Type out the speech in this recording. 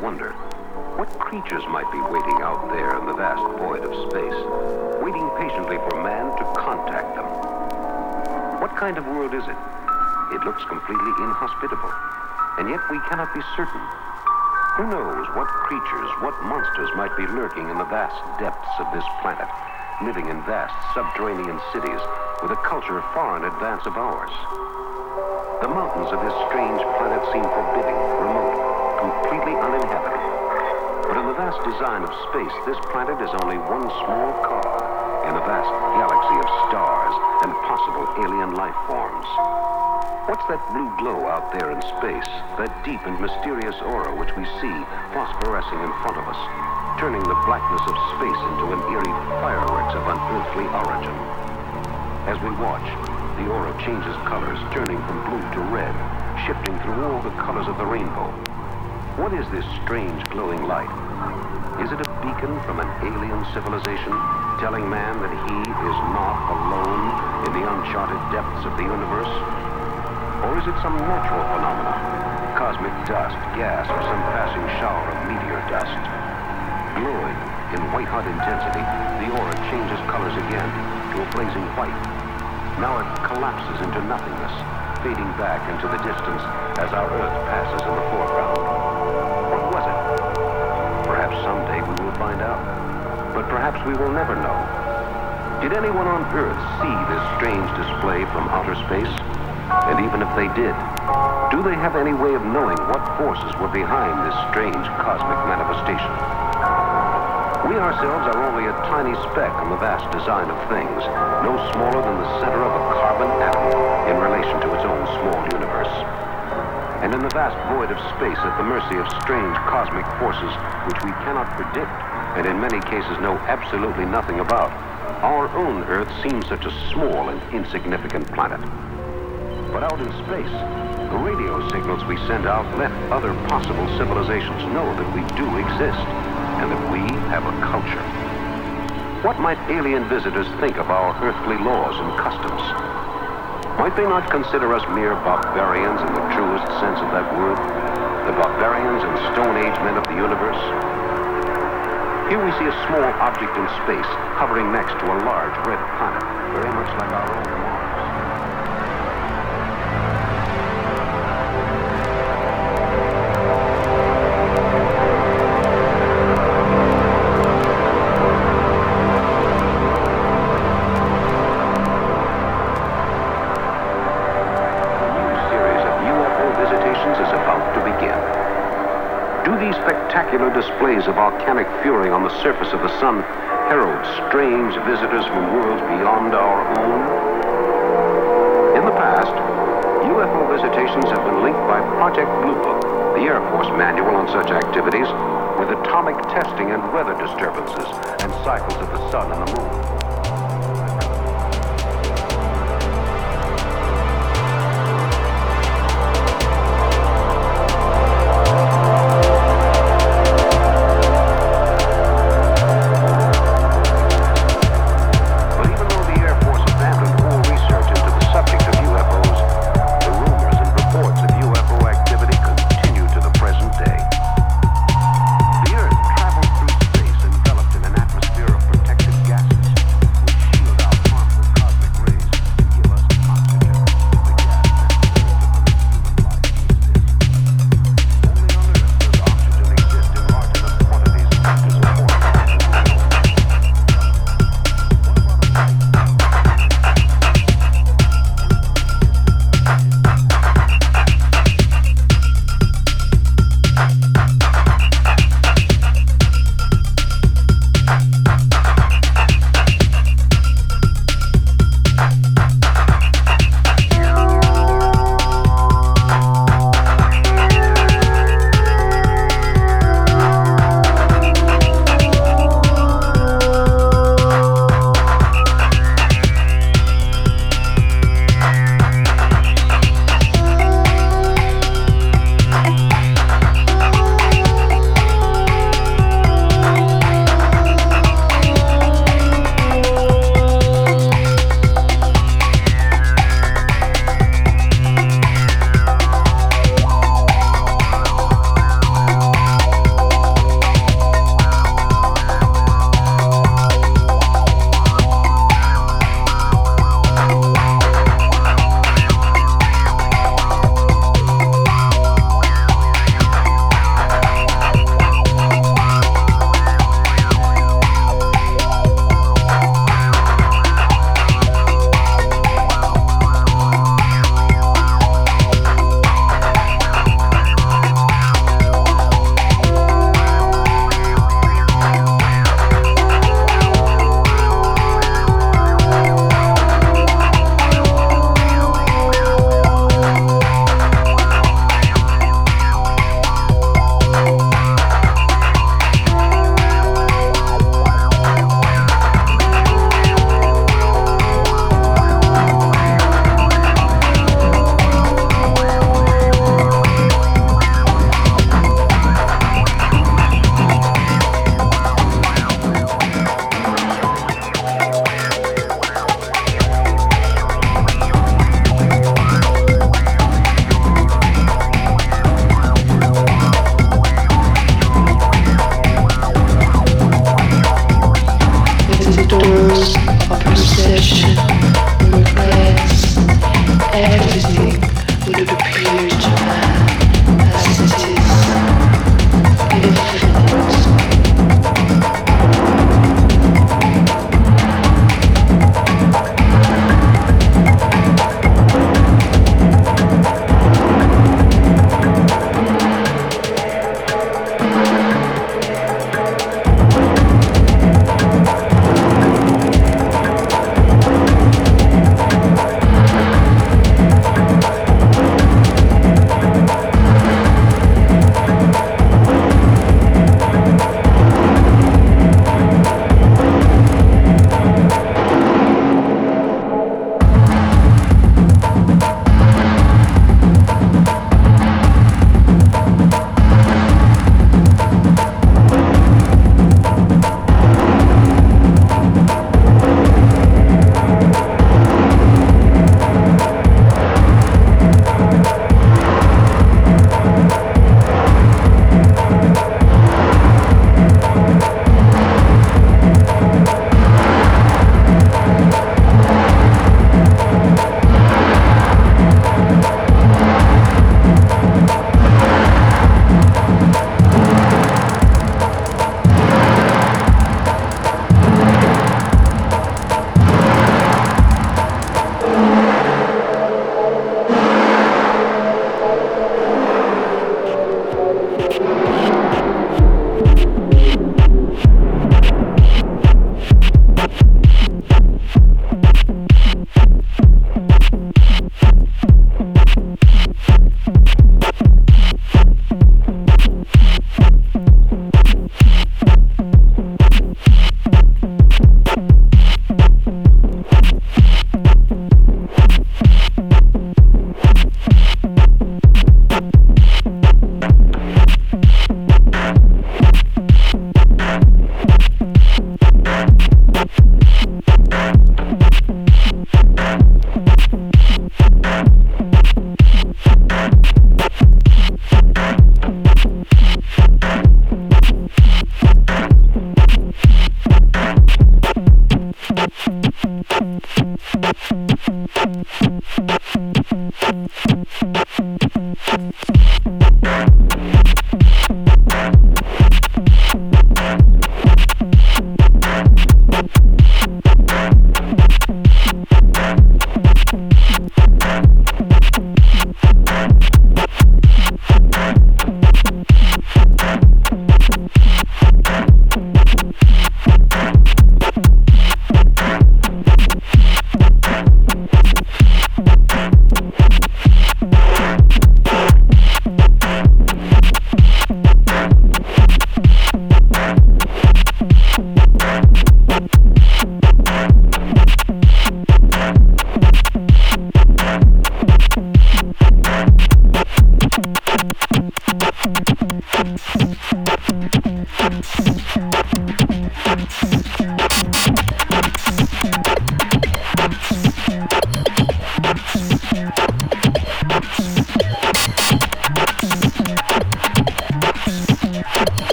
wonder what creatures might be waiting out there in the vast void of space, waiting patiently for man to contact them. What kind of world is it? It looks completely inhospitable, and yet we cannot be certain. Who knows what creatures, what monsters might be lurking in the vast depths of this planet, living in vast subterranean cities with a culture far in advance of ours. The mountains of this strange planet seem forbidding, remote, completely uninhabited. But in the vast design of space, this planet is only one small cog in a vast galaxy of stars and possible alien life forms. What's that blue glow out there in space, that deep and mysterious aura which we see phosphorescing in front of us, turning the blackness of space into an eerie fireworks of unearthly origin? As we watch, the aura changes colors, turning from blue to red, shifting through all the colors of the rainbow. What is this strange glowing light? Is it a beacon from an alien civilization telling man that he is not alone in the uncharted depths of the universe? Or is it some natural phenomenon? Cosmic dust, gas, or some passing shower of meteor dust? Glowing in white-hot intensity, the aura changes colors again to a blazing white now it collapses into nothingness, fading back into the distance as our Earth passes in the foreground. Find out. But perhaps we will never know. Did anyone on Earth see this strange display from outer space? And even if they did, do they have any way of knowing what forces were behind this strange cosmic manifestation? We ourselves are only a tiny speck on the vast design of things, no smaller than the center of a carbon atom in relation to its own small universe. And in the vast void of space at the mercy of strange cosmic forces which we cannot predict and in many cases know absolutely nothing about, our own Earth seems such a small and insignificant planet. But out in space, the radio signals we send out let other possible civilizations know that we do exist and that we have a culture. What might alien visitors think of our earthly laws and customs? Might they not consider us mere barbarians in the truest sense of that word? The barbarians and Stone Age men of the universe? Here we see a small object in space hovering next to a large red planet, very much volcanic fury on the surface of the sun herald strange visitors from worlds beyond our own? In the past, UFO visitations have been linked by Project Blue Book, the Air Force manual on such activities, with atomic testing and weather disturbances and cycles of the sun and the moon.